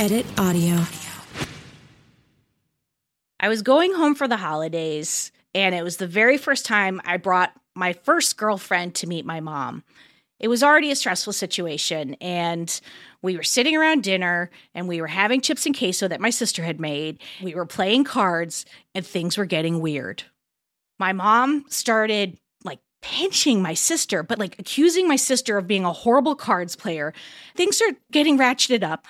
Edit audio. I was going home for the holidays, and it was the very first time I brought my first girlfriend to meet my mom. It was already a stressful situation, and we were sitting around dinner and we were having chips and queso that my sister had made. We were playing cards, and things were getting weird. My mom started like pinching my sister, but like accusing my sister of being a horrible cards player. Things are getting ratcheted up.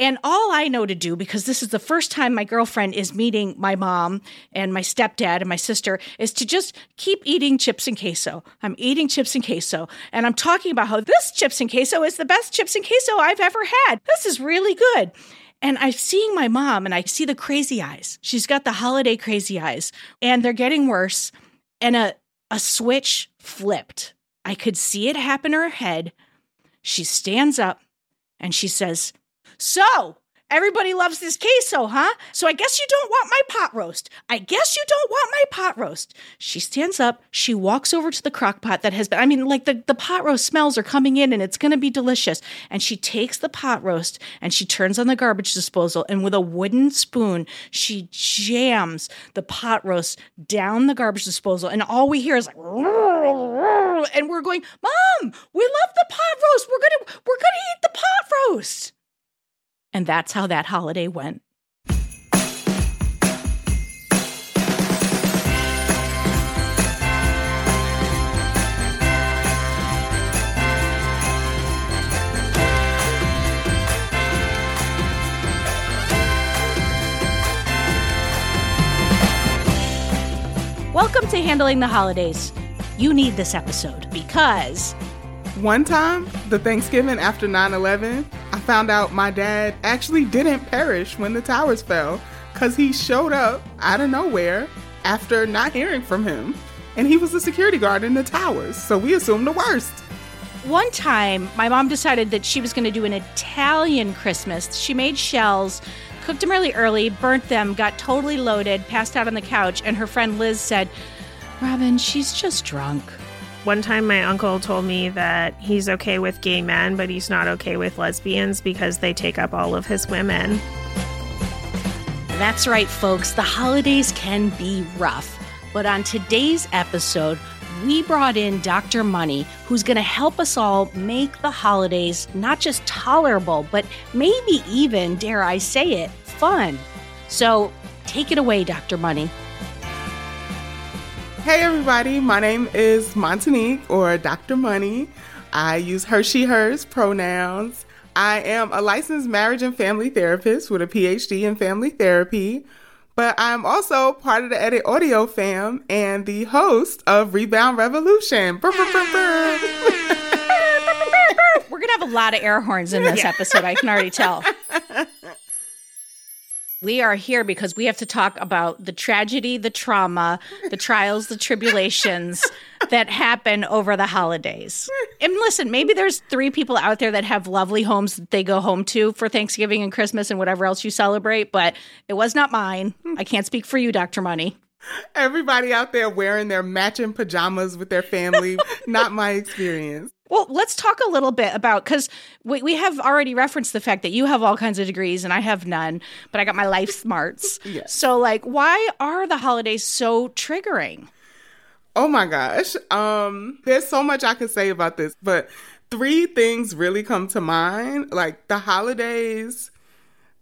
And all I know to do, because this is the first time my girlfriend is meeting my mom and my stepdad and my sister, is to just keep eating chips and queso. I'm eating chips and queso. And I'm talking about how this chips and queso is the best chips and queso I've ever had. This is really good. And I'm seeing my mom and I see the crazy eyes. She's got the holiday crazy eyes, and they're getting worse. And a, a switch flipped. I could see it happen in her head. She stands up and she says, so, everybody loves this queso, huh? So, I guess you don't want my pot roast. I guess you don't want my pot roast. She stands up, she walks over to the crock pot that has been, I mean, like the, the pot roast smells are coming in and it's going to be delicious. And she takes the pot roast and she turns on the garbage disposal and with a wooden spoon, she jams the pot roast down the garbage disposal. And all we hear is like, and we're going, Mom, we love the pot roast. We're going to, we're going to eat the pot roast. And that's how that holiday went. Welcome to Handling the Holidays. You need this episode because one time, the Thanksgiving after 9 11, I found out my dad actually didn't perish when the towers fell because he showed up out of nowhere after not hearing from him. And he was a security guard in the towers, so we assumed the worst. One time, my mom decided that she was going to do an Italian Christmas. She made shells, cooked them really early, burnt them, got totally loaded, passed out on the couch, and her friend Liz said, Robin, she's just drunk. One time, my uncle told me that he's okay with gay men, but he's not okay with lesbians because they take up all of his women. That's right, folks. The holidays can be rough. But on today's episode, we brought in Dr. Money, who's going to help us all make the holidays not just tolerable, but maybe even, dare I say it, fun. So take it away, Dr. Money. Hey everybody, my name is Montinique or Dr. Money. I use her, she, hers pronouns. I am a licensed marriage and family therapist with a PhD in family therapy, but I'm also part of the Edit Audio fam and the host of Rebound Revolution. We're gonna have a lot of air horns in this episode, I can already tell. We are here because we have to talk about the tragedy, the trauma, the trials, the tribulations that happen over the holidays. And listen, maybe there's three people out there that have lovely homes that they go home to for Thanksgiving and Christmas and whatever else you celebrate, but it was not mine. I can't speak for you, Dr. Money. Everybody out there wearing their matching pajamas with their family, not my experience. Well, let's talk a little bit about because we, we have already referenced the fact that you have all kinds of degrees and I have none, but I got my life smarts. yes. So, like, why are the holidays so triggering? Oh my gosh. Um, there's so much I could say about this, but three things really come to mind. Like the holidays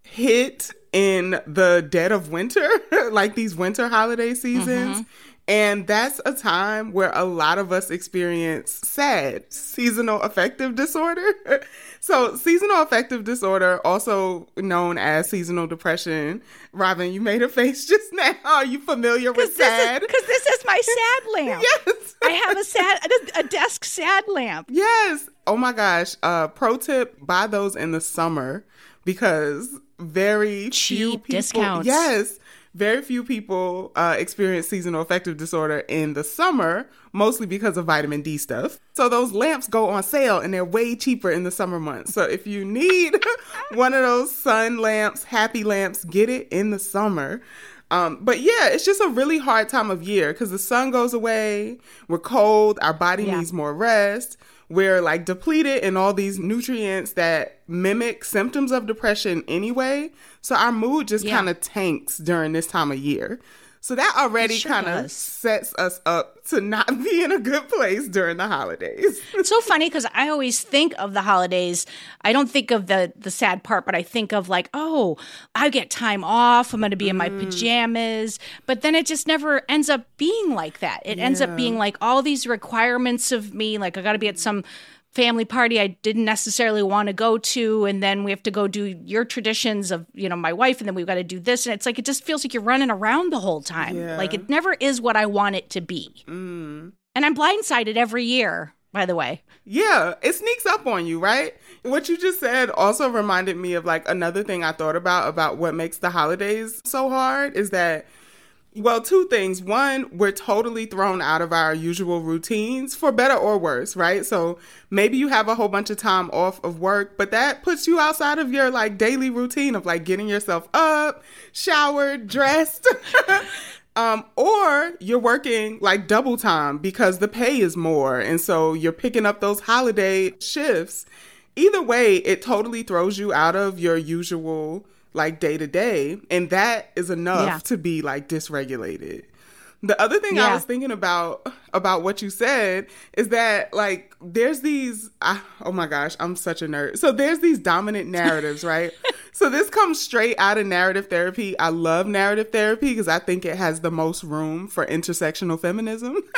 hit in the dead of winter, like these winter holiday seasons. Mm-hmm. And that's a time where a lot of us experience SAD, seasonal affective disorder. so, seasonal affective disorder, also known as seasonal depression. Robin, you made a face just now. Are you familiar with SAD? Because this is my sad lamp. yes. I have a sad a, a desk sad lamp. Yes. Oh my gosh. Uh, pro tip: buy those in the summer because very few Cheap people. discounts. Yes. Very few people uh, experience seasonal affective disorder in the summer, mostly because of vitamin D stuff. So those lamps go on sale and they're way cheaper in the summer months. So if you need one of those sun lamps, happy lamps, get it in the summer. Um, but yeah, it's just a really hard time of year because the sun goes away, we're cold, our body Yeah. needs more rest, we're like depleted in all these nutrients that mimic symptoms of depression anyway. So our mood just Yeah. kind of tanks during this time of year. So that already sure kind of sets us up to not be in a good place during the holidays. It's so funny because I always think of the holidays. I don't think of the the sad part, but I think of like, oh, I get time off. I'm going to be in my Mm. pajamas. But then it just never ends up being like that. It ends up being like all these requirements of me. Like I got to be at some family party I didn't necessarily want to go to, and then we have to go do your traditions of you know my wife, and then we've got to do this, and it's like it just feels like you're running around the whole time. Yeah. Like it never is what I want it to be. Mm. And I'm blindsided every year. By the way. Yeah, it sneaks up on you, right? What you just said also reminded me of like another thing I thought about about what makes the holidays so hard is that well, two things. One, we're totally thrown out of our usual routines for better or worse, right? So maybe you have a whole bunch of time off of work, but that puts you outside of your like daily routine of like getting yourself up, showered, dressed. Um, or you're working like double time because the pay is more. And so you're picking up those holiday shifts. Either way, it totally throws you out of your usual like day to day. And that is enough Yeah. to be like dysregulated. The other thing I was thinking about about what you said is that like there's these I, oh my gosh I'm such a nerd so there's these dominant narratives right so this comes straight out of narrative therapy I love narrative therapy because I think it has the most room for intersectional feminism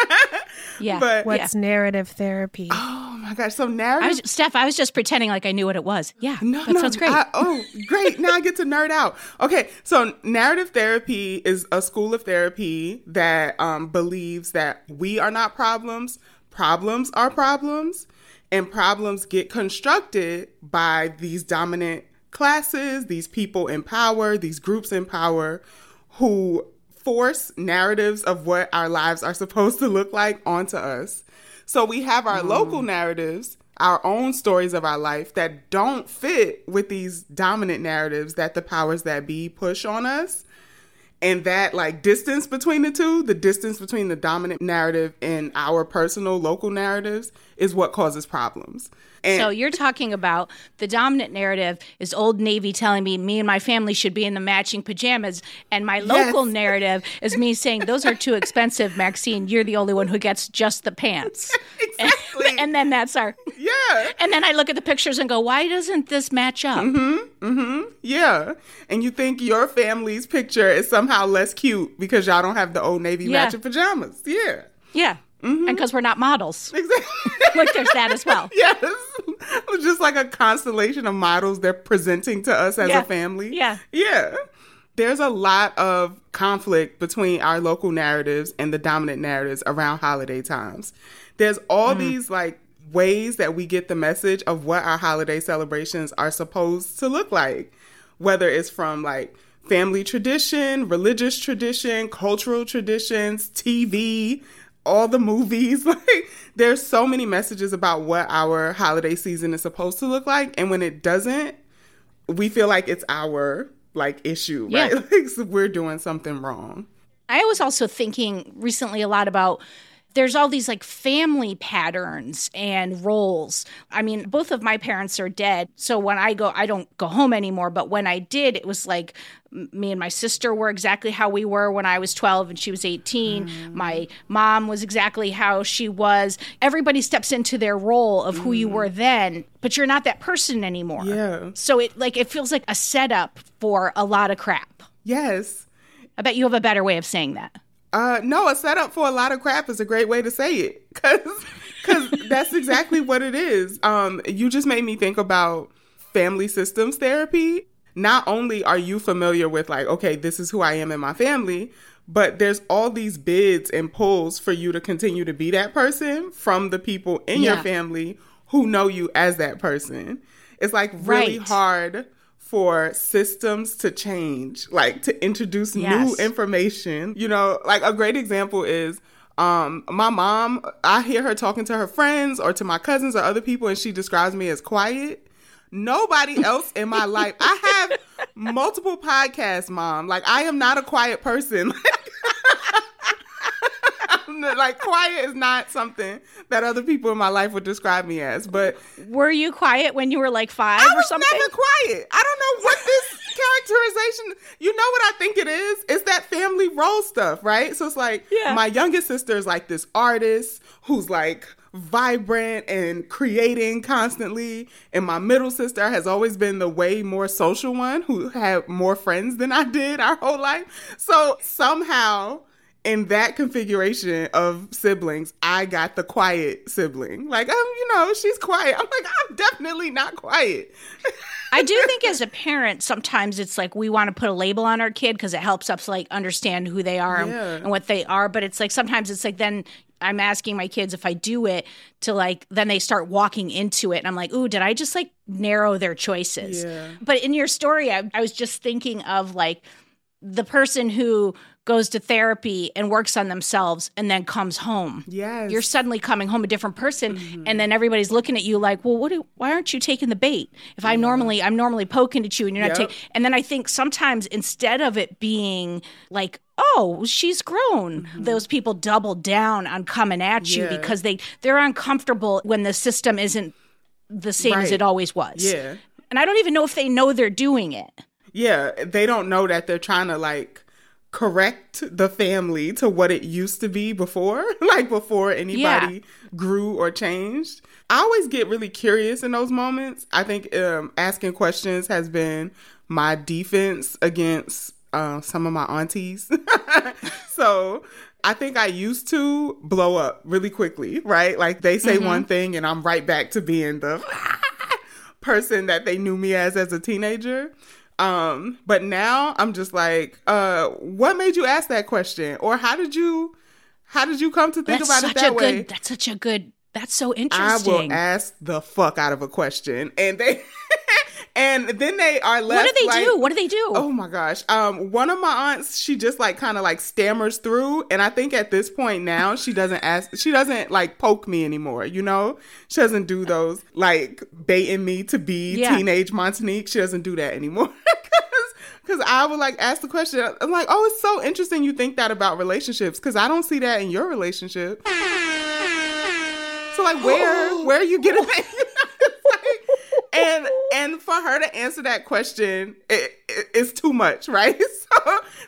Yeah. But- What's narrative therapy? oh my gosh so I narrative was, Steph, I was just pretending like I knew what it was. Yeah. No, that no, sounds great. I- oh, great. Now I get to nerd out. Okay, so narrative therapy is a school of therapy that um, believes that we are not problems, problems are problems, and problems get constructed by these dominant classes, these people in power, these groups in power who force narratives of what our lives are supposed to look like onto us. So we have our hmm. local narratives, our own stories of our life that don't fit with these dominant narratives that the powers that be push on us. And that like distance between the two, the distance between the dominant narrative and our personal local narratives is what causes problems. And so you're talking about the dominant narrative is Old Navy telling me me and my family should be in the matching pajamas, and my local Yes. narrative is me saying those are too expensive, Maxine. You're the only one who gets just the pants. exactly. and then that's our. yeah. And then I look at the pictures and go, why doesn't this match up? Mm-hmm. Mm-hmm. Yeah. And you think your family's picture is somehow less cute because y'all don't have the old Navy Yeah. matching pajamas. Yeah. Yeah. Mm-hmm. And because we're not models. Exactly. like there's that as well. yes. It's just like a constellation of models they're presenting to us as Yeah. a family. Yeah. Yeah. There's a lot of conflict between our local narratives and the dominant narratives around holiday times. There's all mm. these like ways that we get the message of what our holiday celebrations are supposed to look like, whether it's from like family tradition, religious tradition, cultural traditions, TV, all the movies. Like there's so many messages about what our holiday season is supposed to look like and when it doesn't, we feel like it's our like issue, right? Like so we're doing something wrong. I was also thinking recently a lot about there's all these like family patterns and roles. I mean, both of my parents are dead. So when I go, I don't go home anymore. But when I did, it was like me and my sister were exactly how we were when I was 12 and she was 18. Mm. My mom was exactly how she was. Everybody steps into their role of who mm. you were then, but you're not that person anymore. Yeah. So it like it feels like a setup for a lot of crap. Yes. I bet you have a better way of saying that. Uh, no, a setup for a lot of crap is a great way to say it because because that's exactly what it is. Um, you just made me think about family systems therapy. Not only are you familiar with like, okay, this is who I am in my family, but there's all these bids and pulls for you to continue to be that person from the people in yeah. your family who know you as that person. It's like really right. hard for systems to change, like to introduce yes. new information. You know, like a great example is um my mom, I hear her talking to her friends or to my cousins or other people and she describes me as quiet. Nobody else in my life. I have multiple podcasts, mom. Like I am not a quiet person. like quiet is not something that other people in my life would describe me as. But were you quiet when you were like five I or something? Never quiet. I don't know what this characterization. You know what I think it is? It's that family role stuff, right? So it's like yeah. my youngest sister is like this artist who's like vibrant and creating constantly. And my middle sister has always been the way more social one who had more friends than I did our whole life. So somehow in that configuration of siblings, I got the quiet sibling. Like, um, you know, she's quiet. I'm like, I'm definitely not quiet. I do think as a parent, sometimes it's like we want to put a label on our kid because it helps us like understand who they are yeah. and, and what they are. But it's like sometimes it's like then I'm asking my kids if I do it to like then they start walking into it and I'm like, "Ooh, did I just like narrow their choices?" Yeah. But in your story, I, I was just thinking of like the person who goes to therapy and works on themselves and then comes home. Yes. You're suddenly coming home a different person mm-hmm. and then everybody's looking at you like, "Well, what do, why aren't you taking the bait? If I normally I'm normally poking at you and you're not yep. taking." And then I think sometimes instead of it being like, "Oh, she's grown." Mm-hmm. Those people double down on coming at you yeah. because they they're uncomfortable when the system isn't the same right. as it always was. Yeah. And I don't even know if they know they're doing it. Yeah, they don't know that they're trying to like correct the family to what it used to be before, like before anybody yeah. grew or changed. I always get really curious in those moments. I think um, asking questions has been my defense against uh, some of my aunties. so I think I used to blow up really quickly, right? Like they say mm-hmm. one thing and I'm right back to being the person that they knew me as as a teenager. Um, but now I'm just like, uh, what made you ask that question? Or how did you how did you come to think that's about it that way? Good, that's such a good that's so interesting. I will ask the fuck out of a question and they and then they are left. What do they like, do? What do they do? Oh my gosh! Um, one of my aunts, she just like kind of like stammers through, and I think at this point now she doesn't ask, she doesn't like poke me anymore. You know, she doesn't do those like baiting me to be yeah. teenage Montinique. She doesn't do that anymore. Because I would like ask the question. I'm like, oh, it's so interesting you think that about relationships. Because I don't see that in your relationship. So like, where where are you getting that? and and for her to answer that question, it, it, it's too much, right?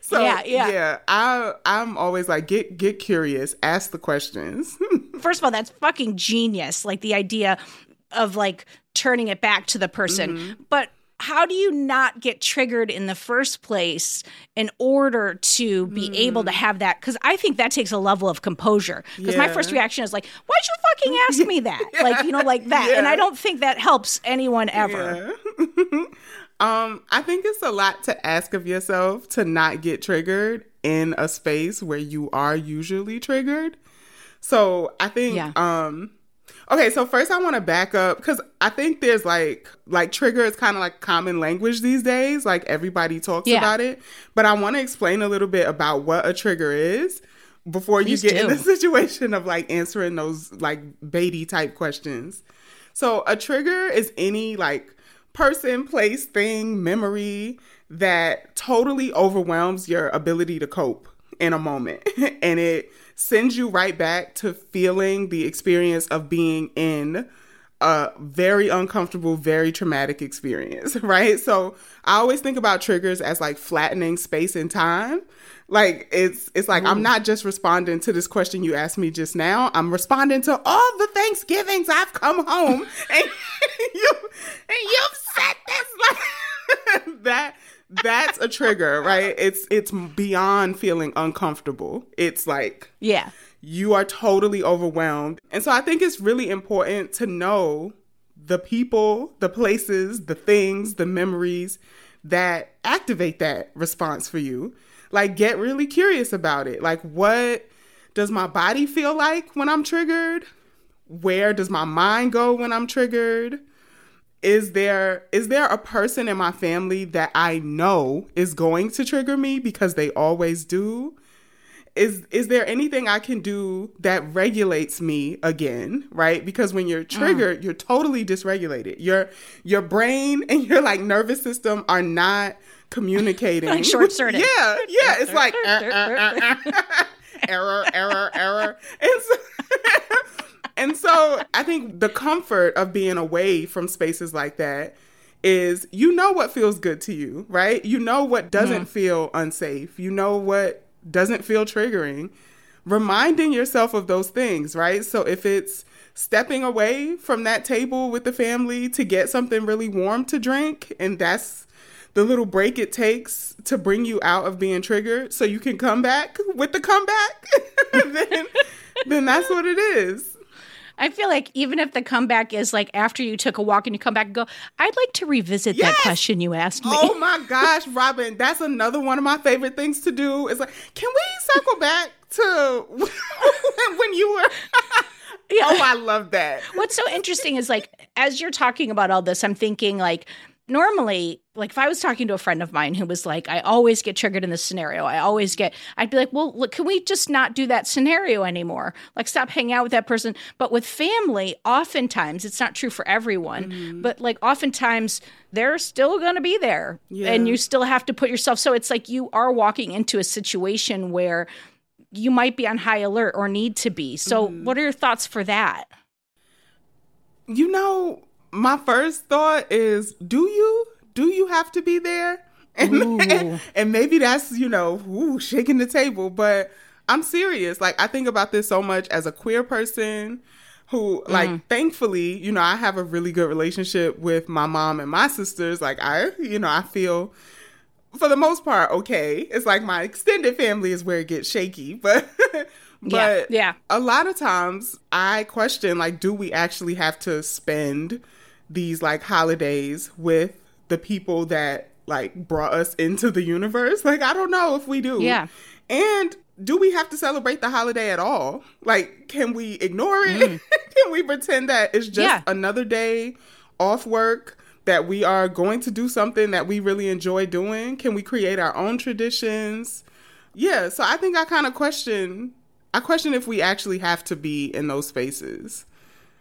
So, so yeah, yeah, yeah. I I'm always like get get curious, ask the questions. First of all, that's fucking genius. Like the idea of like turning it back to the person, mm-hmm. but how do you not get triggered in the first place in order to be mm. able to hmm. have that? Because I think that takes a level of composure. Because yeah. my first reaction is like, why'd you fucking ask me that? yeah. Like, you know, like that. Yeah. And I don't think that helps anyone ever. um, I think it's a lot to ask of yourself to not get triggered in a space where you are usually triggered. So I think um Okay, so first I want to back up because I think there's like like trigger is kind of like common language these days. Like everybody talks yeah. about it, but I want to explain a little bit about what a trigger is before Please you get do. in the situation of like answering those like baity type questions. So a trigger is any like person, place, thing, memory that totally overwhelms your ability to cope in a moment, and it sends you right back to feeling the experience of being in a very uncomfortable, very traumatic experience, right? So I always think about triggers as like flattening space and time. Like it's it's like Ooh. I'm mm. not just responding to this question you asked me just now. I'm responding to all the Thanksgivings I've come home and you and you've said this like that that's a trigger, right? It's it's beyond feeling uncomfortable. It's like Yeah you are totally overwhelmed. And so I think it's really important to know the people, the places, the things, the memories that activate that response for you. Like, get really curious about it. Like, what does my body feel like when I'm triggered? Where does my mind go when I'm triggered? Is there is there a person in my family that I know is going to trigger me because they always do? is is there anything I can do that regulates me again, right? Because when you're triggered, mm. you're totally dysregulated. Your your brain and your like nervous system are not communicating. like short circuit. Yeah, yeah. It's like uh, uh, uh, error, error, error. And so, and so I think the comfort of being away from spaces like that is you know what feels good to you, right? You know what doesn't mm. feel unsafe. You know what doesn't feel triggering, reminding yourself of those things, right? So if it's stepping away from that table with the family to get something really warm to drink, and that's the little break it takes to bring you out of being triggered so you can come back with the comeback, then, then that's what it is. I feel like even if the comeback is like after you took a walk and you come back and go, I'd like to revisit yes! that question you asked me. Oh my gosh, Robin, that's another one of my favorite things to do. Is like, can we circle back to when you were Yeah. Oh, I love that. What's so interesting is like as you're talking about all this, I'm thinking like normally like if i was talking to a friend of mine who was like i always get triggered in this scenario i always get i'd be like well look can we just not do that scenario anymore like stop hanging out with that person but with family oftentimes it's not true for everyone mm-hmm. but like oftentimes they're still going to be there yeah. and you still have to put yourself so it's like you are walking into a situation where you might be on high alert or need to be so mm-hmm. what are your thoughts for that you know my first thought is, do you? Do you have to be there? And, and, and, maybe that's, you know, ooh, shaking the table, but I'm serious. Like, I think about this so much as a queer person who, like, mm. thankfully, you know, I have a really good relationship with my mom and my sisters. Like, I, you know, I feel for the most part okay. It's like my extended family is where it gets shaky, but. but yeah, yeah. a lot of times I question like do we actually have to spend these like holidays with the people that like brought us into the universe. Like I don't know if we do. Yeah. And do we have to celebrate the holiday at all? Like can we ignore it? Mm. can we pretend that it's just yeah. another day off work? That we are going to do something that we really enjoy doing? Can we create our own traditions? Yeah, so I think I kind of question I question if we actually have to be in those spaces.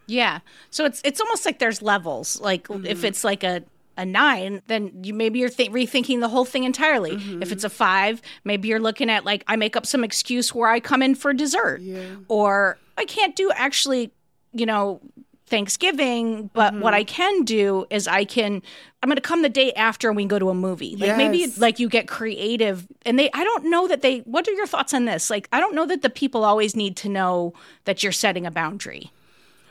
Yeah. So it's it's almost like there's levels. Like mm-hmm. if it's like a a nine, then you maybe you're th- rethinking the whole thing entirely. Mm-hmm. If it's a five, maybe you're looking at like I make up some excuse where I come in for dessert, yeah. or I can't do actually, you know, Thanksgiving, but mm-hmm. what I can do is I can I'm going to come the day after and we can go to a movie. Like yes. maybe like you get creative and they I don't know that they what are your thoughts on this? Like I don't know that the people always need to know that you're setting a boundary.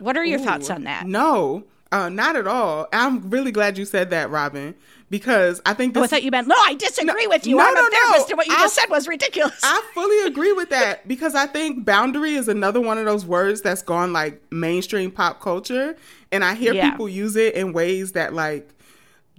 What are your Ooh, thoughts on that? No, uh, not at all. I'm really glad you said that, Robin, because I think. This, oh, I thought you meant no. I disagree no, with you. No, I'm no, a therapist, no. and what you I, just said was ridiculous. I fully agree with that because I think boundary is another one of those words that's gone like mainstream pop culture, and I hear yeah. people use it in ways that like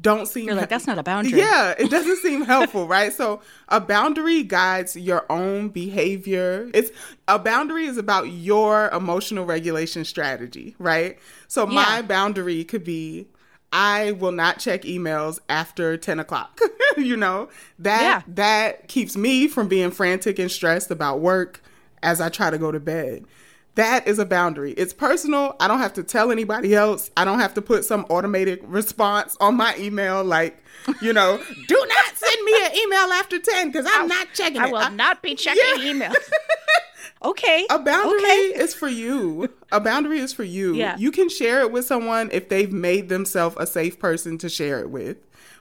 don't seem You're like that's not a boundary. Yeah, it doesn't seem helpful, right? So a boundary guides your own behavior. It's a boundary is about your emotional regulation strategy, right? So yeah. my boundary could be I will not check emails after 10 o'clock. you know, that yeah. that keeps me from being frantic and stressed about work as I try to go to bed. That is a boundary. It's personal. I don't have to tell anybody else. I don't have to put some automated response on my email like, you know, do not send me an email after 10 because I'm not checking I it. will I, not be checking yeah. emails. Okay. A boundary Okay. is for you. A boundary is for you. Yeah. You can share it with someone if they've made themselves a safe person to share it with.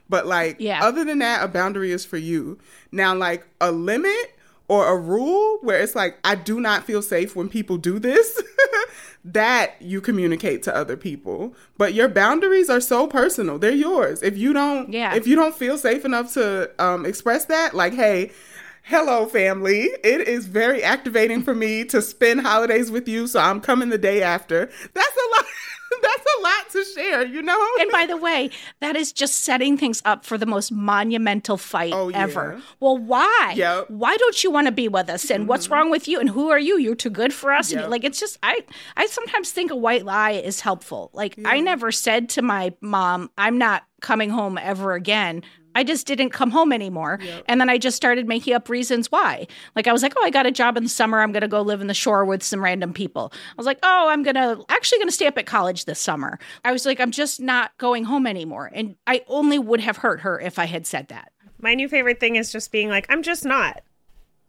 But like Yeah. other than that, a boundary is for you. Now like a limit or a rule where it's like I do not feel safe when people do this, that you communicate to other people. But your boundaries are so personal. They're yours. If you don't Yeah. if you don't feel safe enough to um, express that, like, hey, hello, family. It is very activating for me to spend holidays with you, so I'm coming the day after. That's a. That's a lot to share, you know? And by the way, that is just setting things up for the most monumental fight Oh, yeah. ever. Well, why? Yep. Mm-hmm. Why don't you want to be with us? And what's wrong with you? And who are you? You're too good for us. Yep. And like it's just I I sometimes think a white lie is helpful. Like I never said to my mom, I'm not coming home ever again. I just didn't come home anymore. And then I just started making up reasons why. Like I was like, oh, I got a job in the summer. I'm going to go live in the shore with some random people. I was like, oh, I'm going to actually going to stay up at college this summer. I was like, I'm just not going home anymore. And I only would have hurt her if I had said that. My new favorite thing is just being like, I'm just not.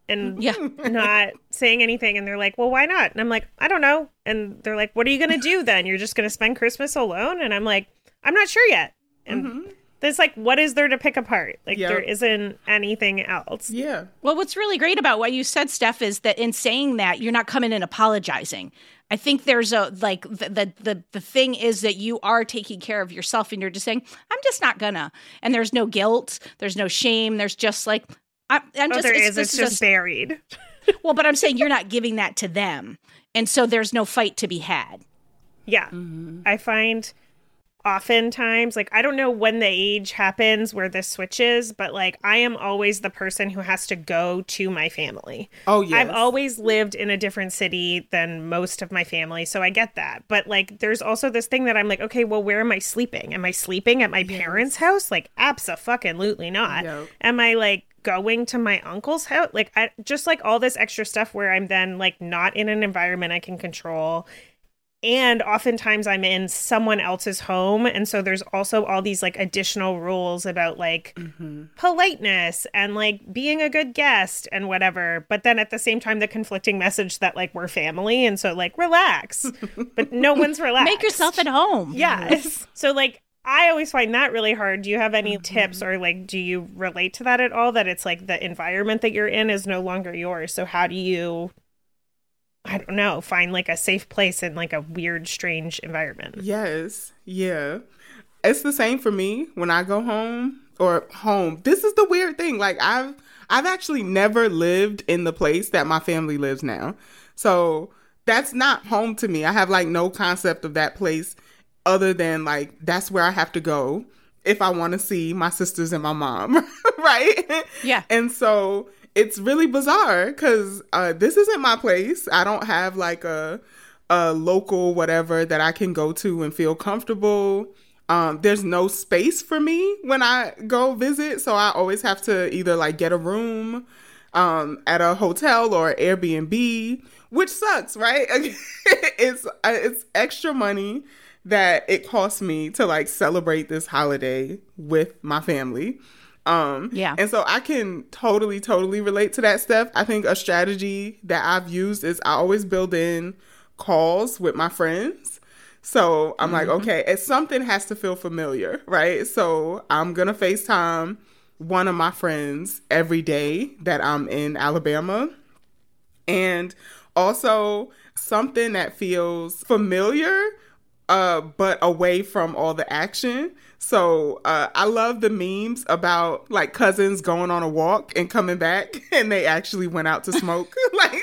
And Yeah. not saying anything. And they're like, well, why not? And I'm like, I don't know. And they're like, what are you going to do then? You're just going to spend Christmas alone? And I'm like, I'm not sure yet. And mm-hmm. There's like, what is there to pick apart? Like, Yep. there isn't anything else. yeah. Well, what's really great about what you said, Steph, is that in saying that, you're not coming and apologizing. I think there's a like the, the the the thing is that you are taking care of yourself, and you're just saying, "I'm just not gonna." And there's no guilt, there's no shame. There's just like, I'm, I'm Oh, just. there it's, is. this It's just a- buried. well, but I'm saying you're not giving that to them, and so there's no fight to be had. Yeah. Mm-hmm. I find oftentimes, like, I don't know when the age happens where this switches, but like, I am always the person who has to go to my family. Oh, yes. I've always lived in a different city than most of my family, so I get that. But like, there's also this thing that I'm like, okay, well, where am I sleeping? Am I sleeping at my parents' house? Like, absolutely not. Am I like going to my uncle's house? Like, I just like all this extra stuff where I'm then like not in an environment I can control. And oftentimes I'm in someone else's home. And so there's also all these like additional rules about like mm-hmm. politeness and like being a good guest and whatever. But then at the same time, the conflicting message that like we're family. And so like relax, but no one's relaxed. Make yourself at home. Yes. So like I always find that really hard. Do you have any mm-hmm. tips or like do you relate to that at all that it's like the environment that you're in is no longer yours. So how do you I don't know, find like a safe place in like a weird strange environment? Yes. Yeah. It's the same for me when I go home or home. This is the weird thing. Like I've I've actually never lived in the place that my family lives now. So that's not home to me. I have like no concept of that place other than like that's where I have to go if I want to see my sisters and my mom, right? Yeah. And so it's really bizarre because uh, this isn't my place. I don't have like a a local whatever that I can go to and feel comfortable. Um, there's no space for me when I go visit, so I always have to either like get a room um, at a hotel or Airbnb, which sucks, right? it's uh, it's extra money that it costs me to like celebrate this holiday with my family. Um, Yeah. And so I can totally, totally relate to that stuff. I think a strategy that I've used is I always build in calls with my friends. So I'm like, okay, if something has to feel familiar, right? So I'm gonna FaceTime one of my friends every day that I'm in Alabama. And also something that feels familiar, uh, but away from all the action. So uh, I love the memes about like cousins going on a walk and coming back, and they actually went out to smoke. like,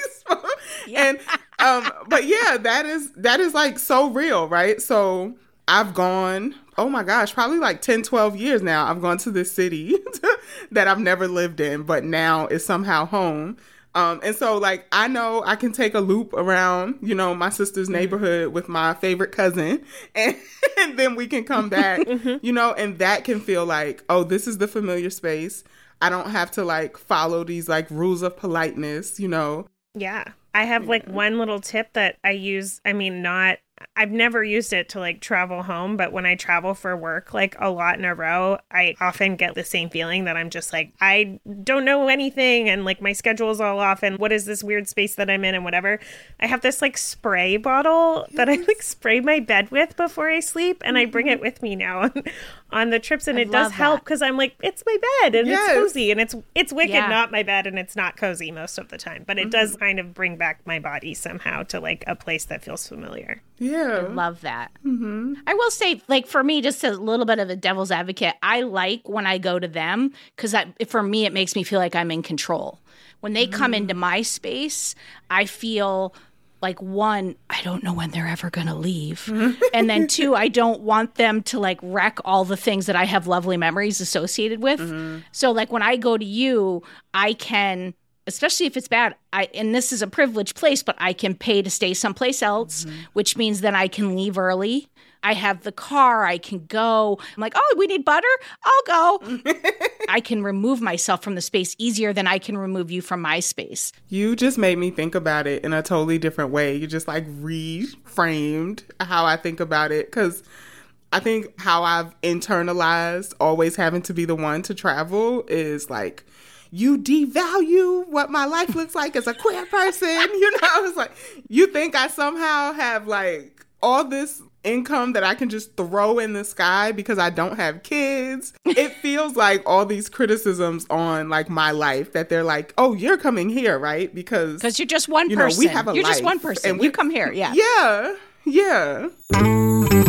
and um, but yeah, that is that is like so real, right? So I've gone, oh my gosh, probably like 10, 12 years now. I've gone to this city that I've never lived in, but now is somehow home. Um, and so like I know I can take a loop around, you know, my sister's neighborhood with my favorite cousin and, and then we can come back, you know, and that can feel like, oh, this is the familiar space. I don't have to like follow these like rules of politeness, you know. Yeah. I have like one little tip that I use. I mean, not I've never used it to like travel home, but when I travel for work like a lot in a row, I often get the same feeling that I'm just like, I don't know anything and like my schedule's all off and what is this weird space that I'm in and whatever. I have this like spray bottle that I like spray my bed with before I sleep and I bring it mm-hmm. with me now on, on the trips and I it does love help because I'm like, it's my bed and Yes. it's cozy and it's it's wicked Yeah. not my bed and it's not cozy most of the time. But it does mm-hmm. kind of bring back my body somehow to like a place that feels familiar. Yeah. I love that. Mm-hmm. I will say, like for me, just a little bit of a devil's advocate. I like when I go to them because for me, it makes me feel like I'm in control. When they come into mm. my space, I feel like one, I don't know when they're ever going to leave. Mm-hmm. and then two, I don't want them to like wreck all the things that I have lovely memories associated with. Mm-hmm. So, like when I go to you, I can especially if it's bad i and this is a privileged place but i can pay to stay someplace else mm-hmm. which means then i can leave early. I have the car i can go. I'm like oh we need butter? I'll go. I can remove myself from the space easier than i can remove you from my space. You just made me think about it in a totally different way. You just like reframed how I think about it because I think how I've internalized always having to be the one to travel is like you devalue what my life looks like as a queer person. You know, it's like you think I somehow have like all this income that I can just throw in the sky because I don't have kids. It feels like all these criticisms on like my life that they're like, "Oh, you're coming here, right?" Because because you're just one You know, we person have a you're just one person and we- you come here yeah yeah, yeah.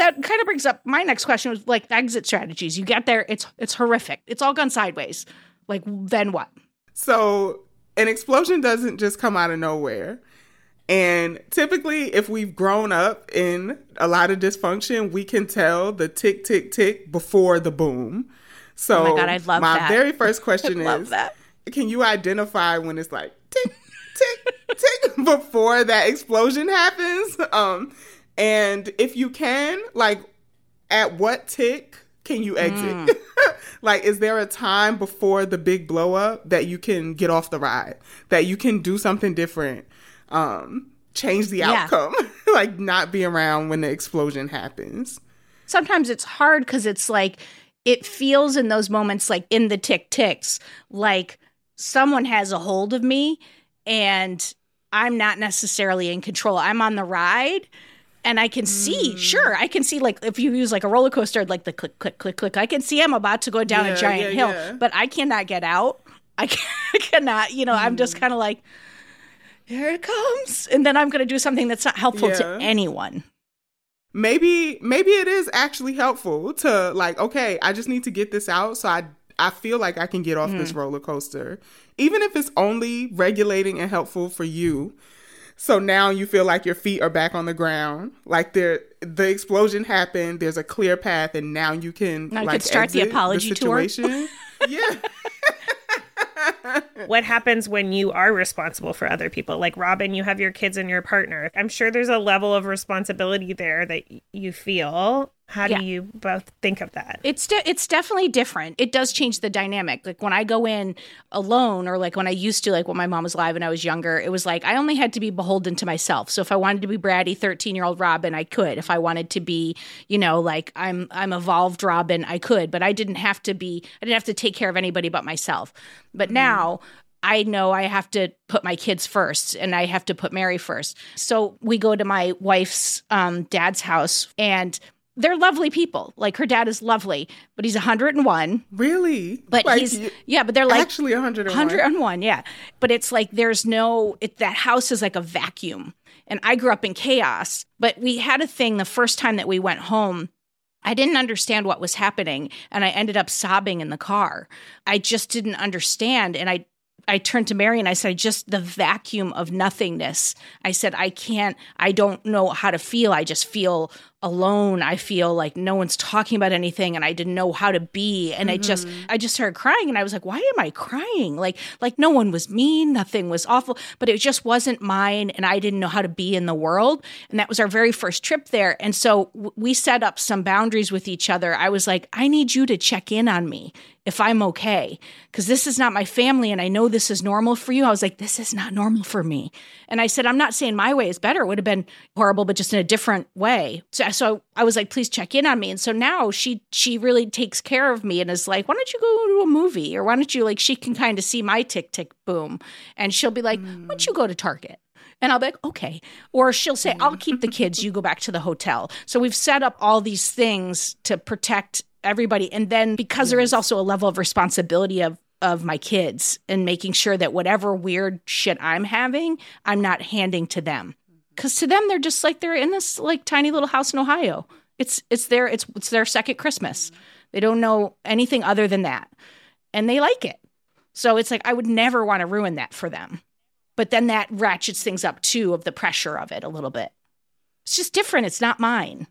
That kind of brings up my next question was like exit strategies you get there it's it's horrific it's all gone sideways like then what So an explosion doesn't just come out of nowhere. And typically, if we've grown up in a lot of dysfunction, we can tell the tick, tick, tick before the boom. So, Oh my God, I love my that. very first question is that. Can you identify when it's like tick, tick, tick before that explosion happens? Um, and if you can, like, at what tick can you exit? Mm. like, is there a time before the big blow up that you can get off the ride, that you can do something different, um, change the Yeah. outcome, like not be around when the explosion happens? sometimes it's hard because it's like it feels in those moments like in the tick ticks like someone has a hold of me and i'm not necessarily in control i'm on the ride and i can see sure i can see like if you use like a roller coaster like the click click click click i can see i'm about to go down Yeah, a giant yeah, hill yeah. but i cannot get out. I can- I cannot you know i'm just Mm. kind of like here it comes and then i'm going to do something that's not helpful to anyone. Maybe maybe it is actually helpful to like okay i just need to get this out so i i feel like i can get off this roller coaster. Even if it's only regulating and helpful for you so now you feel like your feet are back on the ground. Like there the explosion happened. There's a clear path and now you can Now you like can start the apology tour. situation. yeah. What happens when you are responsible for other people? Like robin you have your kids and your partner. I'm sure there's a level of responsibility there that you feel how Yeah. do you both think of that It's de- it's definitely different. It does change the dynamic. Like when I go in alone, or like when I used to, like when my mom was alive and I was younger, it was like I only had to be beholden to myself. So if I wanted to be bratty thirteen year old Robin, I could. If I wanted to be, you know, like I'm I'm evolved Robin, I could. But I didn't have to be. I didn't have to take care of anybody but myself. But now. I know I have to put my kids first and I have to put Mary first. So we go to my wife's um, dad's house and they're lovely people. Like her dad is lovely, but he's 101. really But Like, he's yeah, but they're like actually 101 101, yeah. But it's like there's no it, that house is like a vacuum. And I grew up in chaos, but we had a thing the first time that we went home. I didn't understand what was happening and I ended up sobbing in the car. I just didn't understand and I I turned to Mary and I said, just the vacuum of nothingness. I said, I can't, I don't know how to feel. I just feel alone. I feel like no one's talking about anything and I didn't know how to be. And I just mm-hmm. I just started crying and I was like, why am I crying? Like like no one was mean, nothing was awful, but it just wasn't mine and I didn't know how to be in the world. And that was our very first trip there. And so w- we set up some boundaries with each other. I was like, I need you to check in on me if I'm okay, because this is not my family and I know this is normal for you. I was like, this is not normal for me. And I said, I'm not saying my way is better, it would have been horrible, but just in a different way. So, so I was like, please check in on me. And so now she she really takes care of me and is like, why don't you go to a movie? Or why don't you like she can kind of see my tick tick boom. And she'll be like, why don't you go to Target? And I'll be like, okay. Or she'll say, I'll keep the kids, you go back to the hotel. So we've set up all these things to protect everybody. And then because there is also a level of responsibility of of my kids and making sure that whatever weird shit I'm having, I'm not handing to them. Cause to them they're just like they're in this like tiny little house in Ohio. It's it's their it's it's their second Christmas. They don't know anything other than that. And they like it. So it's like I would never want to ruin that for them. But then that ratchets things up too of the pressure of it a little bit. It's just different. It's not mine.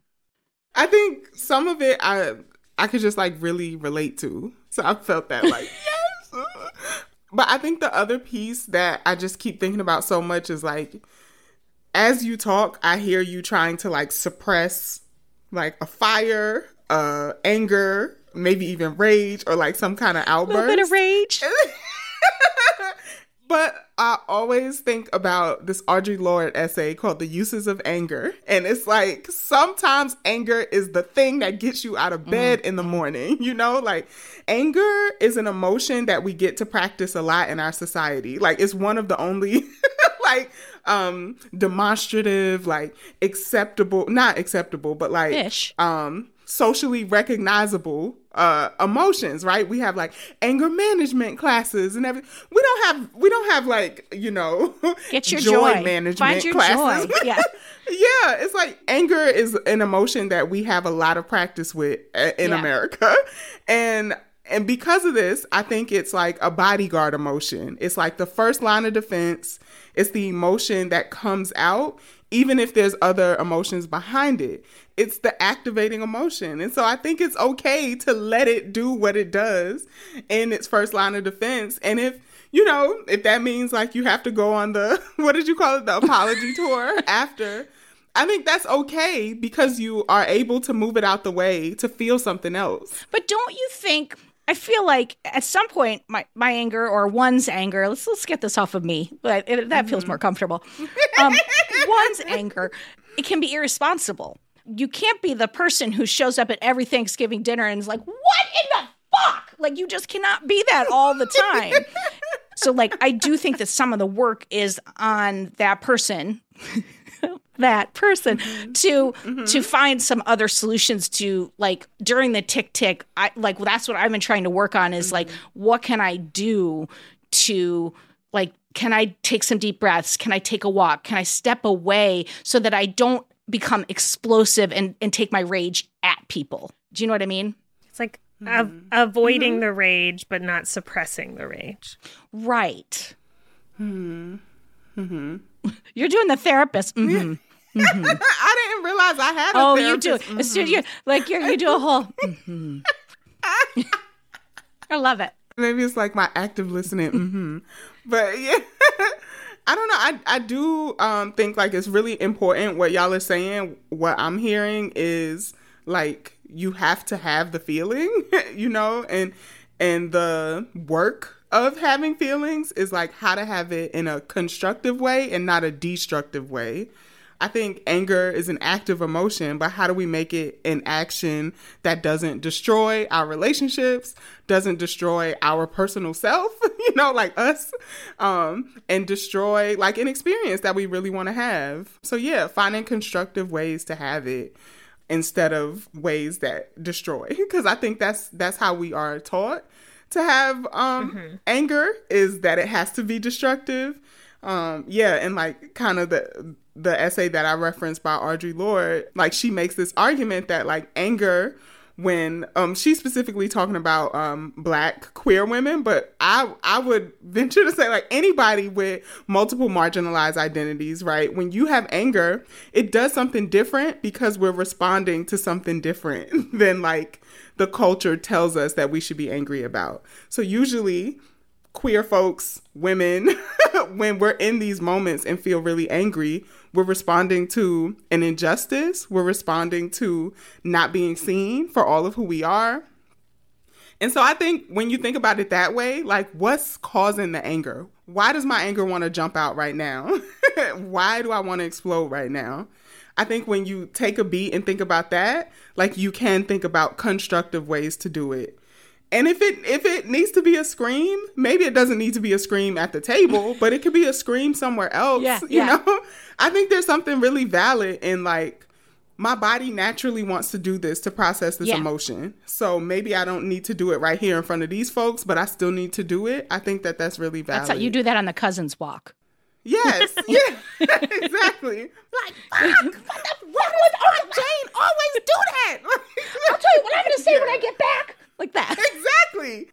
I think some of it I I could just like really relate to. So I felt that like yes. But I think the other piece that I just keep thinking about so much is like as you talk, I hear you trying to like suppress like a fire, uh anger, maybe even rage or like some kind of A outburst. little bit of rage. But I always think about this Audre Lorde essay called The Uses of Anger. And it's like sometimes anger is the thing that gets you out of bed in the morning. You know, like anger is an emotion that we get to practice a lot in our society. Like it's one of the only like um demonstrative, like acceptable, not acceptable, but like Ish. um socially recognizable uh emotions right we have like anger management classes and everything we don't have we don't have like you know Get your joy, joy. management Find your classes joy. Yeah. yeah it's like anger is an emotion that we have a lot of practice with uh, in Yeah. america and and because of this i think it's like a bodyguard emotion it's like the first line of defense it's the emotion that comes out even if there's other emotions behind it it's the activating emotion and so i think it's okay to let it do what it does in its first line of defense and if you know if that means like you have to go on the what did you call it the apology tour after I think that's okay because you are able to move it out the way to feel something else. But don't you think? I feel like at some point my, my anger or one's anger. Let's let's get this off of me. But it, that feels more comfortable. Um, one's anger it can be irresponsible. You can't be the person who shows up at every Thanksgiving dinner and is like, "What in the fuck?" Like you just cannot be that all the time. so like I do think that some of the work is on that person that person mm-hmm. to to mm-hmm. find some other solutions to like during the tick tick I like that's what I've been trying to work on is like mm-hmm. what can I do to like can I take some deep breaths? Can I take a walk? Can I step away so that I don't become explosive and and take my rage at people? Do you know what I mean? It's like av- avoiding the rage, but not suppressing the rage. right. Hmm. You're doing the therapist hmm I didn't realize I had a Oh, you do. therapist. As soon as you like you you do a whole. mhm. I love it. Maybe it's like my active listening. hmm But yeah, I don't know. I I do um think like it's really important what y'all are saying. What I'm hearing is like you have to have the feeling, you know, and and the work of having feelings is like how to have it in a constructive way and not a destructive way. I think anger is an active emotion, but how do we make it an action that doesn't destroy our relationships, doesn't destroy our personal self, you know, like us, um, and destroy like an experience that we really want to have. So yeah, finding constructive ways to have it instead of ways that destroy because I think that's that's how we are taught to have um anger is that it has to be destructive. Um yeah, and like kind of the the essay that I referenced by Audre Lorde, like she makes this argument that like anger when um she's specifically talking about um black queer women but i i would venture to say like anybody with multiple marginalized identities right? When you have anger it does something different because we're responding to something different than like the culture tells us that we should be angry about. So usually queer folks women when we're in these moments and feel really angry we're responding to an injustice. We're responding to not being seen for all of who we are. And so I think when you think about it that way, like what's causing the anger? Why does my anger want to jump out right now? Why do I want to explode right now? I think when you take a beat and think about that, like you can think about constructive ways to do it. And if it if it needs to be a scream, maybe it doesn't need to be a scream at the table, but it could be a scream somewhere else. Yeah, you yeah. know? I think there's something really valid in like my body naturally wants to do this to process this yeah. emotion. So maybe I don't need to do it right here in front of these folks, but I still need to do it. I think that that's really valid. That's how you do that on the cousins walk. Yes, yeah, exactly. Like, fuck, what's wrong with Aunt Jane? Always do that. I'll tell you what I'm going to say yeah. when I get back. Like that. Exactly.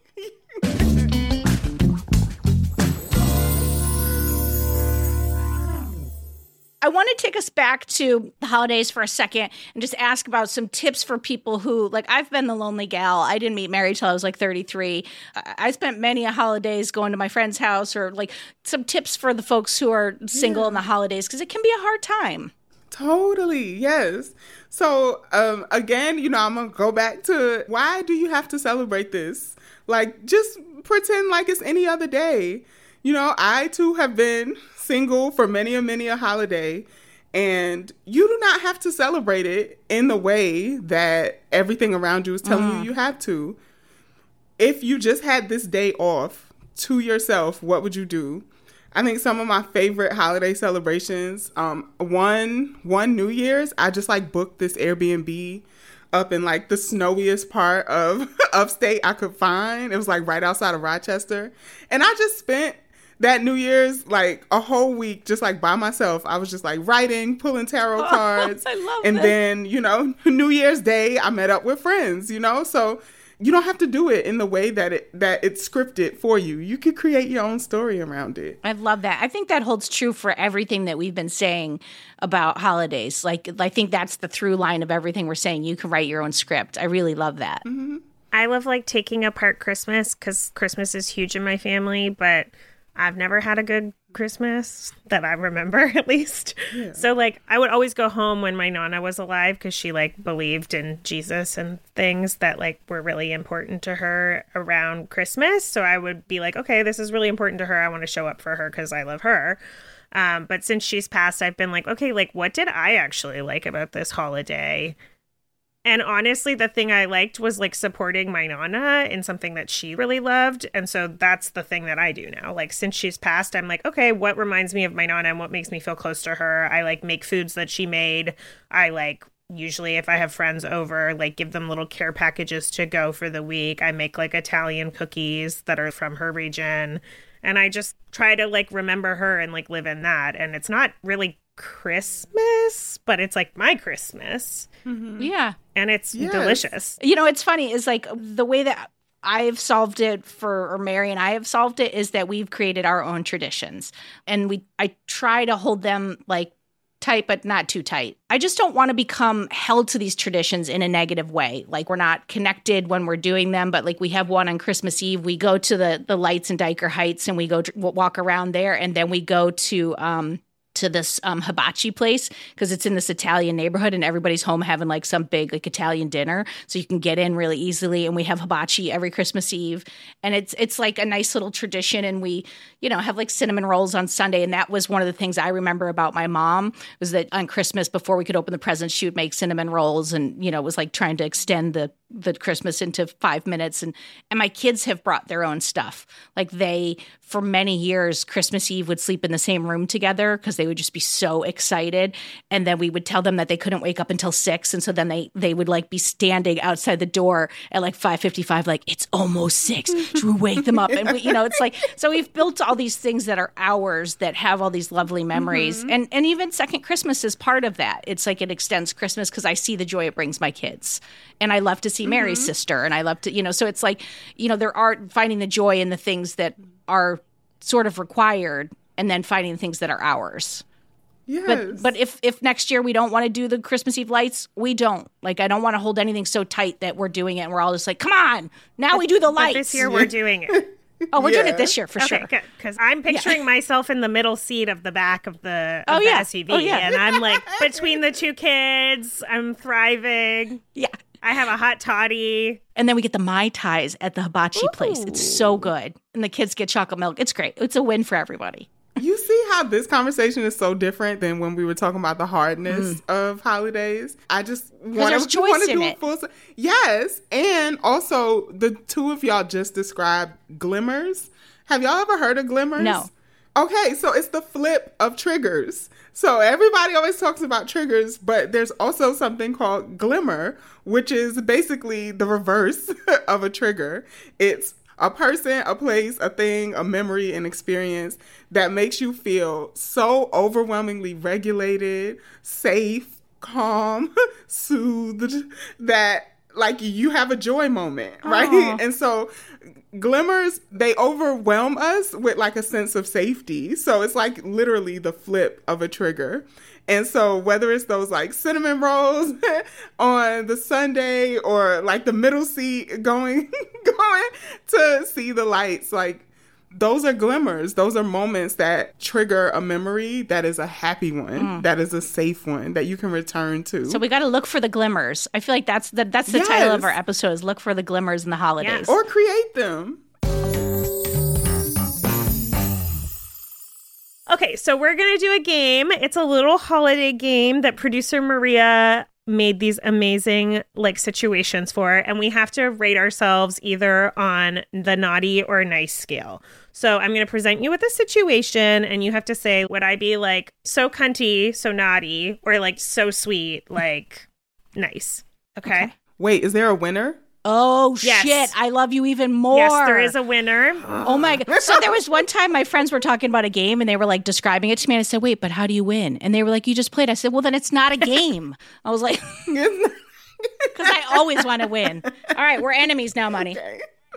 I want to take us back to the holidays for a second and just ask about some tips for people who, like, I've been the lonely gal. I didn't meet Mary till I was like 33. I spent many a holidays going to my friend's house, or like some tips for the folks who are single yeah. in the holidays because it can be a hard time. Totally, yes. So, um, again, you know, I'm gonna go back to why do you have to celebrate this? Like, just pretend like it's any other day. You know, I too have been single for many a many a holiday and you do not have to celebrate it in the way that everything around you is telling mm. you you have to if you just had this day off to yourself what would you do i think some of my favorite holiday celebrations um one one new year's i just like booked this airbnb up in like the snowiest part of upstate i could find it was like right outside of rochester and i just spent that New Year's, like a whole week, just like by myself. I was just like writing, pulling tarot cards. And then, you know, New Year's Day, I met up with friends, you know? So you don't have to do it in the way that it that it's scripted for you. You could create your own story around it. I love that. I think that holds true for everything that we've been saying about holidays. Like I think that's the through line of everything we're saying. You can write your own script. I really love that. Mm-hmm. I love like taking apart Christmas cuz Christmas is huge in my family, but I've never had a good Christmas that I remember at least. Yeah. So like I would always go home when my nana was alive cuz she like believed in Jesus and things that like were really important to her around Christmas. So I would be like, okay, this is really important to her. I want to show up for her cuz I love her. Um, but since she's passed, I've been like, okay, like what did I actually like about this holiday? And honestly, the thing I liked was like supporting my Nana in something that she really loved. And so that's the thing that I do now. Like since she's passed, I'm like, okay, what reminds me of my Nana and what makes me feel close to her? I like make foods that she made. I like usually if I have friends over, like give them little care packages to go for the week. I make like Italian cookies that are from her region. And I just try to like remember her and like live in that. And it's not really Christmas, but it's like my Christmas. Mm-hmm. Yeah. And it's yes. delicious. You know, it's funny is like the way that I've solved it for or Mary and I have solved it is that we've created our own traditions. And we I try to hold them like tight but not too tight. I just don't want to become held to these traditions in a negative way. Like we're not connected when we're doing them, but like we have one on Christmas Eve, we go to the the lights in Dyker Heights and we go walk around there and then we go to um to this um, hibachi place because it's in this Italian neighborhood and everybody's home having like some big like Italian dinner, so you can get in really easily. And we have hibachi every Christmas Eve, and it's it's like a nice little tradition. And we you know have like cinnamon rolls on Sunday, and that was one of the things I remember about my mom was that on Christmas before we could open the presents, she would make cinnamon rolls, and you know was like trying to extend the the Christmas into five minutes. And and my kids have brought their own stuff. Like they for many years, Christmas Eve would sleep in the same room together because they would just be so excited. And then we would tell them that they couldn't wake up until six. And so then they they would like be standing outside the door at like five fifty five, like it's almost six. Should we wake them up? And we, you know, it's like so we've built all these things that are ours that have all these lovely memories. Mm-hmm. And and even second Christmas is part of that. It's like it extends Christmas because I see the joy it brings my kids. And I love to see Mary's mm-hmm. sister, and I love to, you know. So it's like, you know, there are finding the joy in the things that are sort of required, and then finding the things that are ours. Yes. But but if if next year we don't want to do the Christmas Eve lights, we don't. Like I don't want to hold anything so tight that we're doing it and we're all just like, come on, now we do the But lights. this year we're doing it. oh, we're doing it this year for okay, sure. Because I'm picturing myself in the middle seat of the back of the, of Oh, the yeah. SUV. Oh, yeah. And I'm like between the two kids, I'm thriving. Yeah. I have a hot toddy. And then we get the mai tais at the hibachi place. It's so good, and the kids get chocolate milk. It's great. It's a win for everybody. You see how this conversation is so different than when we were talking about the hardness mm. of holidays. I just want to choice want to in do it. a full. Yes, and also the two of y'all just described glimmers. Have y'all ever heard of glimmers? No. Okay, so it's the flip of triggers. So everybody always talks about triggers, but there's also something called glimmer, which is basically the reverse of a trigger. It's a person, a place, a thing, a memory, an experience that makes you feel so overwhelmingly regulated, safe, calm, soothed that like you have a joy moment, right? Aw. And so glimmers they overwhelm us with like a sense of safety. So it's like literally the flip of a trigger. And so whether it's those like cinnamon rolls on the Sunday or like the middle seat going going to see the lights like those are glimmers. Those are moments that trigger a memory that is a happy one, mm. that is a safe one that you can return to. So we got to look for the glimmers. I feel like that's the that's the title of our episode is look for the glimmers in the holidays. Yes. or create them. Okay, so we're going to do a game. It's a little holiday game that producer Maria made these amazing like situations for and we have to rate ourselves either on the naughty or nice scale. So I'm going to present you with a situation and you have to say would I be like so cunty, so naughty or like so sweet, like nice. Okay? Okay. Wait, is there a winner? Oh Yes. shit! I love you even more. Yes, there is a winner. Oh my god! So there was one time my friends were talking about a game and they were like describing it to me. And I said, "Wait, but how do you win?" And they were like, "You just played." I said, "Well, then it's not a game." I was like, "Because I always want to win." All right, we're enemies now, money.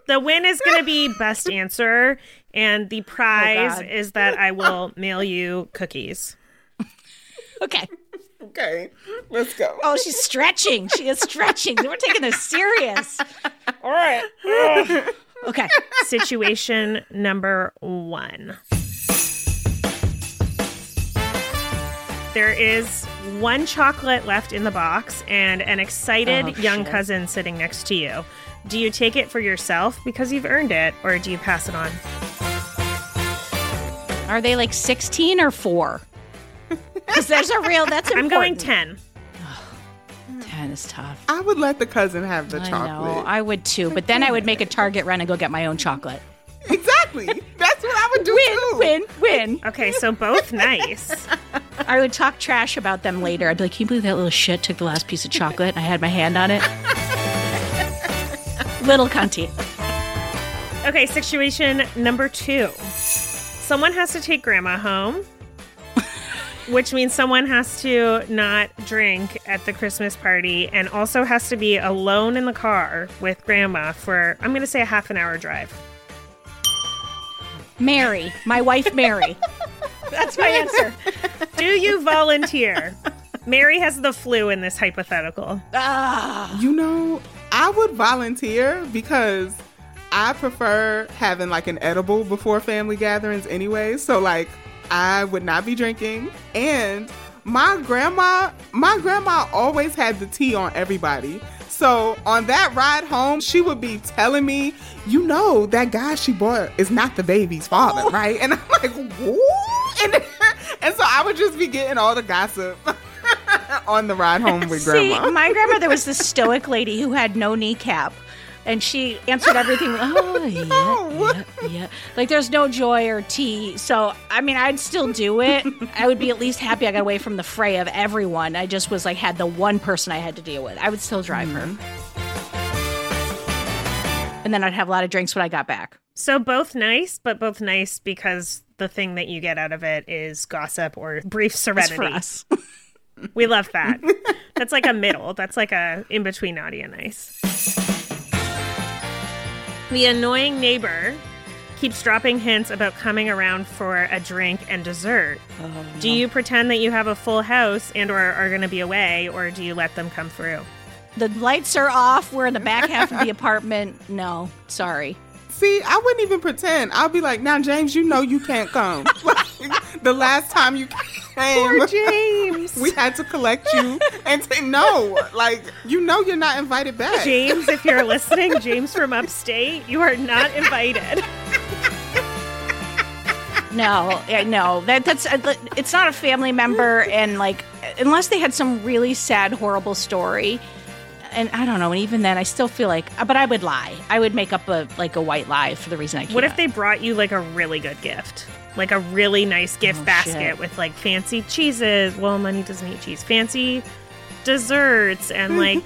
The win is going to be best answer and the oh, prize God. is that I will mail you cookies. Okay. Okay, let's go. Oh, she's stretching. She is stretching. We're taking this serious. All right. Okay. Situation number one. There is one chocolate left in the box and an excited Oh, young shit. cousin sitting next to you. Do you take it for yourself because you've earned it, or do you pass it on? Are they like 16 or 4? Because there's a real, that's a real I'm going 10. 10 is tough. I would let the cousin have the I chocolate. know. I would too. But then I would make a Target run and go get my own chocolate. exactly. That's what I would do too. Win, win, win. Okay, so both nice. I would talk trash about them later. I'd be like, can you believe that little shit took the last piece of chocolate and I had my hand on it? little cunty. Okay, situation number two. Someone has to take grandma home, which means someone has to not drink at the Christmas party and also has to be alone in the car with grandma for, I'm going to say, a half an hour drive. Mary, my wife Mary. That's my answer. Do you volunteer? Mary has the flu in this hypothetical. Ah, You know, I would volunteer because I prefer having like an edible before family gatherings anyway. So like I would not be drinking and my grandma my grandma always had the tea on everybody. So on that ride home, she would be telling me, you know, that guy she bought is not the baby's father, right? And I'm like, what? And, and so I would just be getting all the gossip on the ride home with grandma. See, my grandmother was this stoic lady who had no kneecap. And she answered everything with, oh, yeah, yeah, yeah. Like, there's no joy or tea. So, I mean, I'd still do it. I would be at least happy I got away from the fray of everyone. I just was like, had the one person I had to deal with. I would still drive her. Mm-hmm. And then I'd have a lot of drinks when I got back. So both nice, but both nice because the thing that you get out of it is gossip or brief serenity. for us. We love that. That's like a middle. That's like a in between naughty and nice. The annoying neighbor keeps dropping hints about coming around for a drink and dessert. Oh, do you pretend that you have a full house and or are going to be away or do you let them come through? The lights are off. We're in the back half of the apartment. No, sorry. See, I wouldn't even pretend. I'll be like, now, James, you know you can't come. Like, the last time you came, Poor James. we had to collect you and say, no, like, you know you're not invited back. James, if you're listening, James from upstate, you are not invited. No, yeah, no. That that's uh, it's not a family member, and like unless they had some really sad, horrible story. And I don't know. And even then, I still feel like, but I would lie. I would make up a like a white lie for the reason I can't. What if they brought you like a really good gift? Like a really nice gift Oh, basket shit. with like fancy cheeses. Well, money doesn't eat cheese. Fancy desserts and like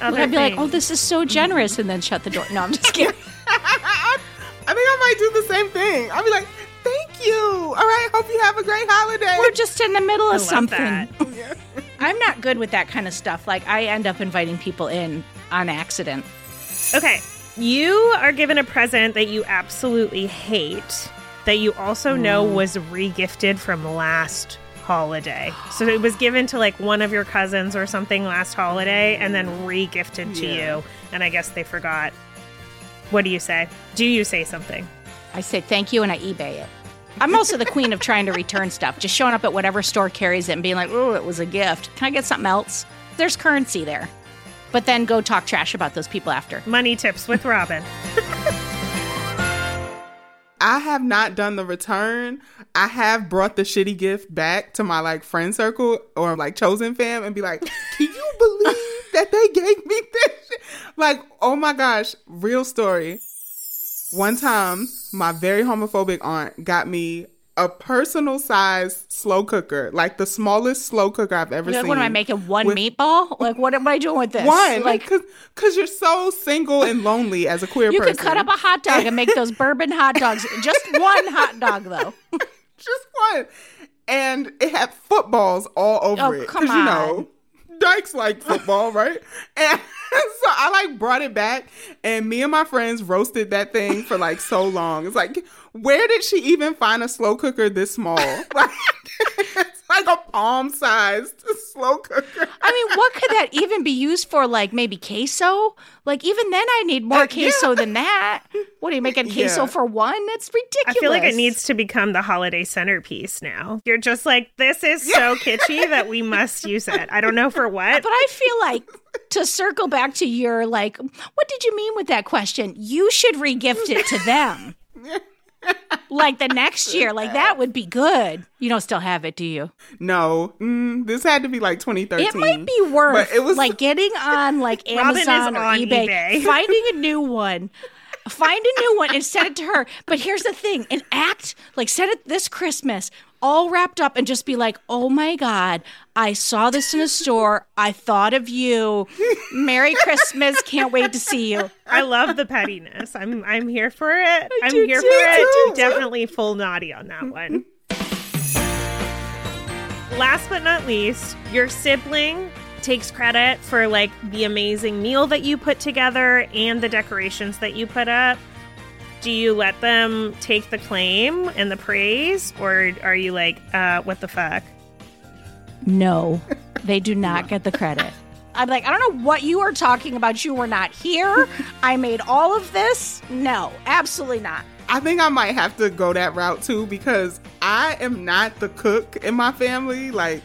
other I'd be like, oh, this is so generous, and then shut the door. No, I'm just kidding. I think I might do the same thing. I'll be like, thank you. All right, hope you have a great holiday. We're just in the middle of something. I'm not good with that kind of stuff. Like I end up inviting people in on accident. Okay. You are given a present that you absolutely hate, that you also know Mm. was regifted from last holiday. So it was given to like one of your cousins or something last holiday and then regifted to Yeah. you. And I guess they forgot. What do you say? Do you say something? I say thank you and I eBay it. I'm also the queen of trying to return stuff, just showing up at whatever store carries it and being like, oh, it was a gift. Can I get something else? There's currency there. But then go talk trash about those people after. Money tips with Robin. I have not done the return. I have brought the shitty gift back to my like friend circle or like chosen fam and be like, "Can you believe that they gave me this?" Like, oh my gosh, real story. One time, my very homophobic aunt got me a personal size slow cooker, like the smallest slow cooker I've ever Like, seen. what am I making? One with- meatball? Like, what am I doing with this? One, like, like, cause, you you're so single and lonely as a queer you person. You could cut up a hot dog and make those bourbon hot dogs. Just one hot dog, though. just one. And it had footballs all over Oh, it. come you know, Dykes like football, right? And so I like brought it back and me and my friends roasted that thing for like so long. It's like, where did she even find a slow cooker this small? Like like a palm sized slow cooker. I mean, what could that even be used for? Like maybe queso? Like even then, I need more Uh, yeah. queso than that. What are you making queso Yeah. for one? That's ridiculous. I feel like it needs to become the holiday centerpiece now. You're just like, this is so kitschy that we must use it. I don't know for what. But I feel like to circle back to your like, what did you mean with that question? You should regift it to them. like the next year, like that would be good. You don't still have it, do you? No, mm, this had to be like 2013. It might be worth But it was like getting on like Robin is Amazon or on eBay, eBay. finding a new one. Find a new one and send it to her. But here's the thing: an act like send it this Christmas, all wrapped up, and just be like, "Oh my God, I saw this in a store. I thought of you. Merry Christmas! Can't wait to see you." I love the pettiness. I'm I'm here for it. I'm here too. for it. too. Definitely full naughty on that one. Last but not least, your sibling takes credit for like the amazing meal that you put together and the decorations that you put up. Do you let them take the claim and the praise or are you like, uh, what the fuck? No, they do not get the credit. I'm like, I don't know what you are talking about. You were not here. I made all of this. No, absolutely not. I think I might have to go that route too because I am not the cook in my family. Like,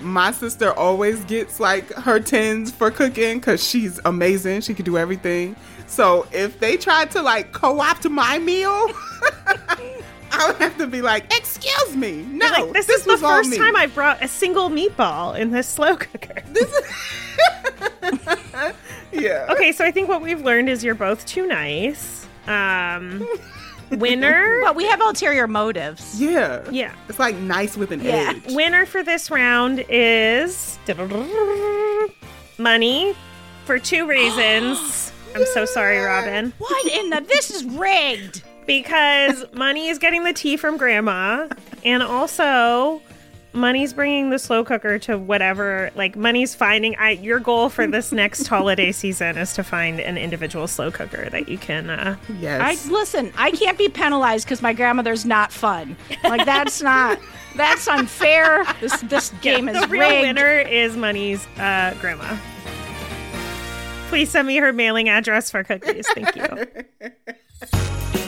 my sister always gets like her tens for cooking because she's amazing. She can do everything. So if they tried to like co opt my meal, I would have to be like, excuse me. No, like, this, is the first time I've brought a single meatball in this slow cooker. This is. Yeah. Okay, so I think what we've learned is you're both too nice. Um, winner. But we have ulterior motives. Yeah. Yeah. It's like nice with an Yeah. edge. Winner for this round is money for two reasons. I'm so sorry, Robin. What in the? This is rigged. Because money is getting the tea from grandma, and also Money's bringing the slow cooker to whatever. Like Money's finding. I your goal for this next holiday season is to find an individual slow cooker that you can. Uh, Yes. I listen. I can't be penalized because my grandmother's not fun. Like that's not. That's unfair. This this game the is real rigged. winner is Money's uh, grandma. Please send me her mailing address for cookies. Thank you.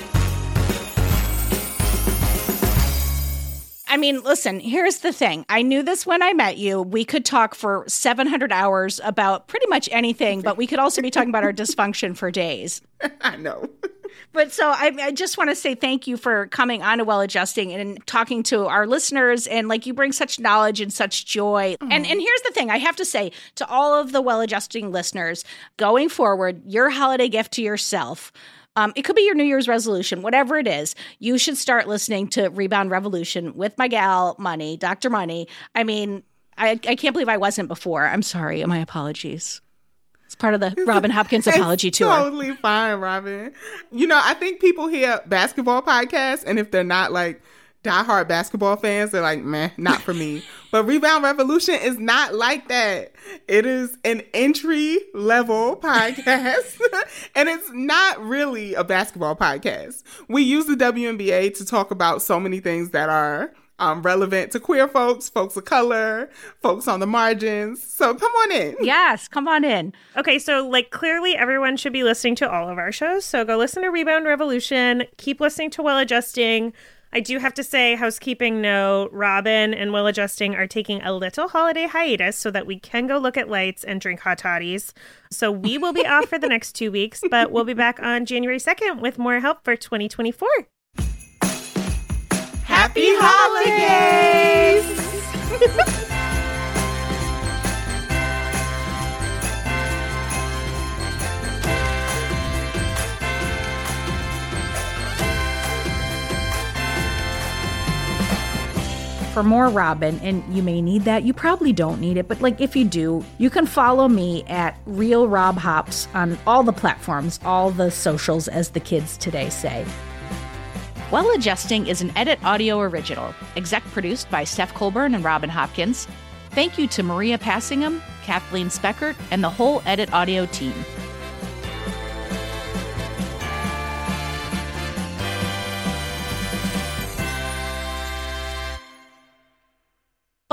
I mean, listen, here's the thing. I knew this when I met you. We could talk for 700 hours about pretty much anything, but we could also be talking about our dysfunction for days. I know. But so I, I just want to say thank you for coming on to Well Adjusting and talking to our listeners. And like you bring such knowledge and such joy. Mm-hmm. And and here's the thing I have to say to all of the Well Adjusting listeners going forward, your holiday gift to yourself. Um, it could be your New Year's resolution, whatever it is. You should start listening to Rebound Revolution with my gal Money, Dr. Money. I mean, I, I can't believe I wasn't before. I'm sorry. My apologies. It's part of the Robin Hopkins apology It's tour. Totally fine, Robin. You know, I think people hear basketball podcasts, and if they're not like diehard basketball fans, they're like, meh, not for me. but Rebound Revolution is not like that. It is an entry level podcast, and it's not really a basketball podcast. We use the WNBA to talk about so many things that are um, relevant to queer folks, folks of color, folks on the margins. So come on in. Yes, come on in. Okay, so like clearly everyone should be listening to all of our shows. So go listen to Rebound Revolution. Keep listening to Well Adjusting. I do have to say, housekeeping note Robin and Well Adjusting are taking a little holiday hiatus so that we can go look at lights and drink hot toddies. So we will be off for the next two weeks, but we'll be back on January 2nd with more help for 2024. Happy holidays! for more Robin, and you may need that. You probably don't need it, but like if you do, you can follow me at Real Rob Hops on all the platforms, all the socials, as the kids today say. Well Adjusting is an Edit Audio original, exec produced by Steph Colbourn and Robin Hopkins. Thank you to Maria Passingham, Kathleen Speckert, and the whole Edit Audio team.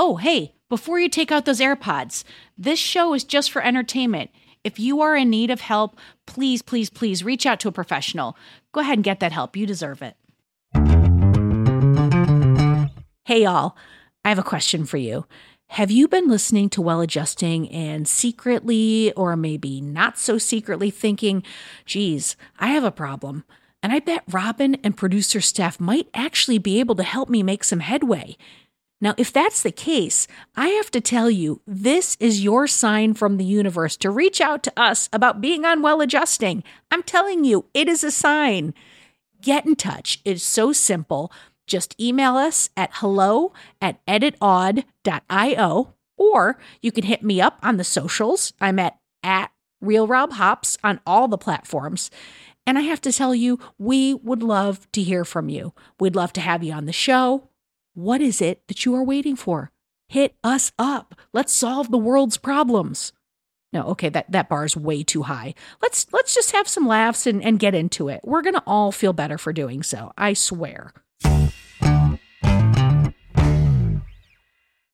Oh, hey, before you take out those AirPods, this show is just for entertainment. If you are in need of help, please, please, please reach out to a professional. Go ahead and get that help. You deserve it. Hey, y'all, I have a question for you. Have you been listening to Well Adjusting and secretly, or maybe not so secretly, thinking, geez, I have a problem? And I bet Robin and producer Steph might actually be able to help me make some headway. Now, if that's the case, I have to tell you, this is your sign from the universe to reach out to us about being on Well Adjusting. I'm telling you, it is a sign. Get in touch. It's so simple. Just email us at hello at editaud.io or you can hit me up on the socials. I'm at, at Real Rob Hops on all the platforms. And I have to tell you, we would love to hear from you. We'd love to have you on the show. What is it that you are waiting for? Hit us up. Let's solve the world's problems. No, okay, that, that bar is way too high. Let's let's just have some laughs and, and get into it. We're gonna all feel better for doing so. I swear.